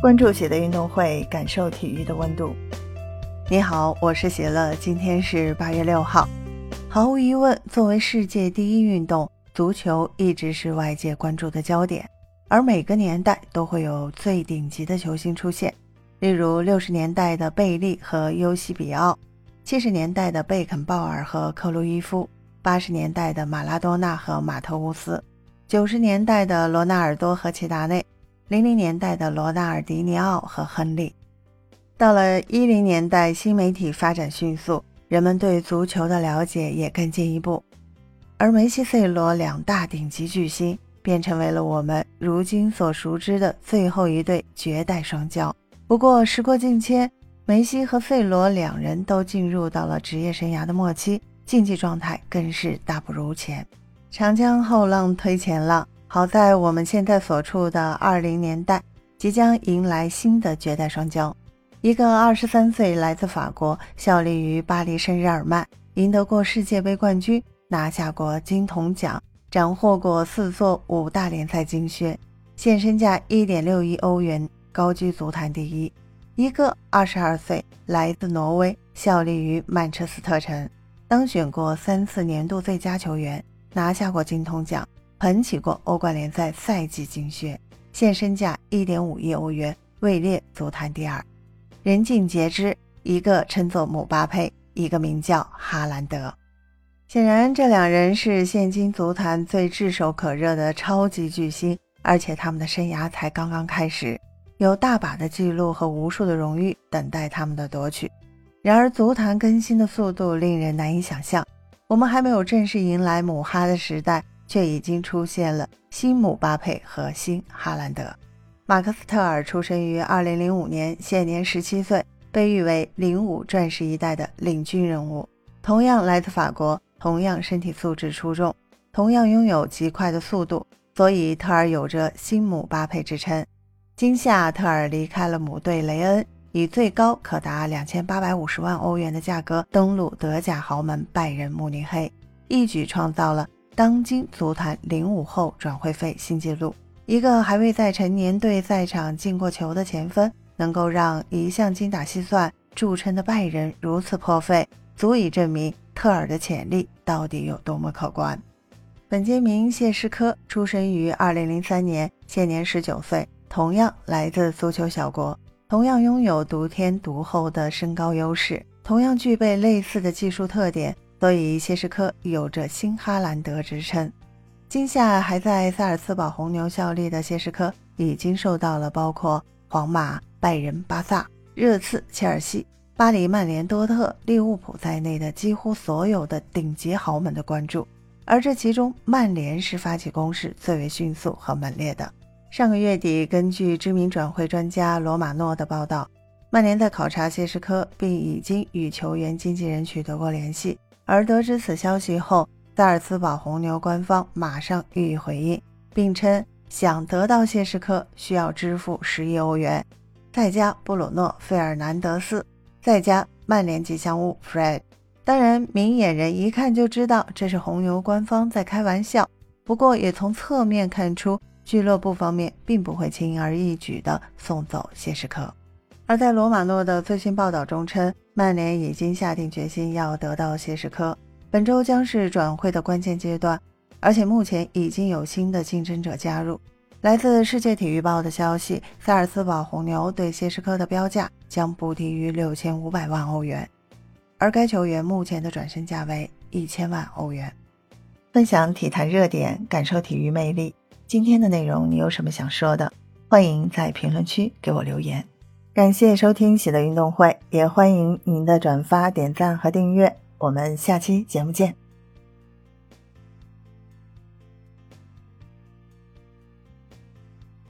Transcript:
关注喜的运动会，感受体育的温度。你好，我是喜乐，今天是八月六号。毫无疑问，作为世界第一运动，足球一直是外界关注的焦点。而每个年代都会有最顶级的球星出现，例如六十年代的贝利和尤西比奥，七十年代的贝肯鲍尔和克鲁伊夫，八十年代的马拉多纳和马特乌斯，九十年代的罗纳尔多和齐达内。零零年代的罗纳尔迪尼奥和亨利，到了一零年代，新媒体发展迅速，人们对足球的了解也更进一步，而梅西、C 罗两大顶级巨星便成为了我们如今所熟知的最后一对绝代双骄。不过时过境迁，梅西和 C 罗两人都进入到了职业生涯的末期，竞技状态更是大不如前。长江后浪推前浪。好在我们现在所处的二零年代即将迎来新的绝代双骄，一个二十三岁来自法国，效力于巴黎圣日耳曼，赢得过世界杯冠军，拿下过金童奖，斩获过四座五大联赛金靴，现身价一点六亿欧元，高居足坛第一。一个二十二岁来自挪威，效力于曼彻斯特城，当选过三次年度最佳球员，拿下过金童奖。捧起过欧冠联赛赛季金靴，现身价一点五亿欧元，位列足坛第二。人尽皆知，一个称作姆巴佩，一个名叫哈兰德。显然，这两人是现今足坛最炙手可热的超级巨星，而且他们的生涯才刚刚开始，有大把的记录和无数的荣誉等待他们的夺取。然而，足坛更新的速度令人难以想象，我们还没有正式迎来姆哈的时代。却已经出现了新姆巴佩和新哈兰德。马克斯特尔出生于2005年，现年17岁，被誉为“零五钻石一代”的领军人物。同样来自法国，同样身体素质出众，同样拥有极快的速度，所以特尔有着“新姆巴佩”之称。今夏，特尔离开了母队雷恩，以最高可达2850万欧元的价格登陆德甲豪门拜仁慕尼黑，一举创造了。当今足坛零五后转会费新纪录，一个还未在成年队赛场进过球的前锋，能够让一向精打细算著称的拜仁如此破费，足以证明特尔的潜力到底有多么可观。本杰明·谢什科出生于2003年，现年19岁，同样来自足球小国，同样拥有独天独厚的身高优势，同样具备类似的技术特点。所以，谢什科有着“新哈兰德”之称。今夏还在萨尔茨堡红牛效力的谢什科，已经受到了包括皇马、拜仁、巴萨、热刺、切尔西、巴黎、曼联、多特、利物浦在内的几乎所有的顶级豪门的关注。而这其中，曼联是发起攻势最为迅速和猛烈的。上个月底，根据知名转会专家罗马诺的报道，曼联在考察谢什科，并已经与球员经纪人取得过联系。而得知此消息后，萨尔茨堡红牛官方马上予以回应，并称想得到谢什科需要支付十亿欧元，再加布鲁诺·费尔南德斯，再加曼联吉祥物 Fred。当然，明眼人一看就知道这是红牛官方在开玩笑。不过，也从侧面看出俱乐部方面并不会轻而易举地送走谢什科。而在罗马诺的最新报道中称，曼联已经下定决心要得到谢什科，本周将是转会的关键阶段，而且目前已经有新的竞争者加入。来自世界体育报的消息，萨尔茨堡红牛对谢什科的标价将不低于六千五百万欧元，而该球员目前的转身价为一千万欧元。分享体坛热点，感受体育魅力。今天的内容你有什么想说的？欢迎在评论区给我留言。感谢收听喜乐运动会，也欢迎您的转发、点赞和订阅。我们下期节目见。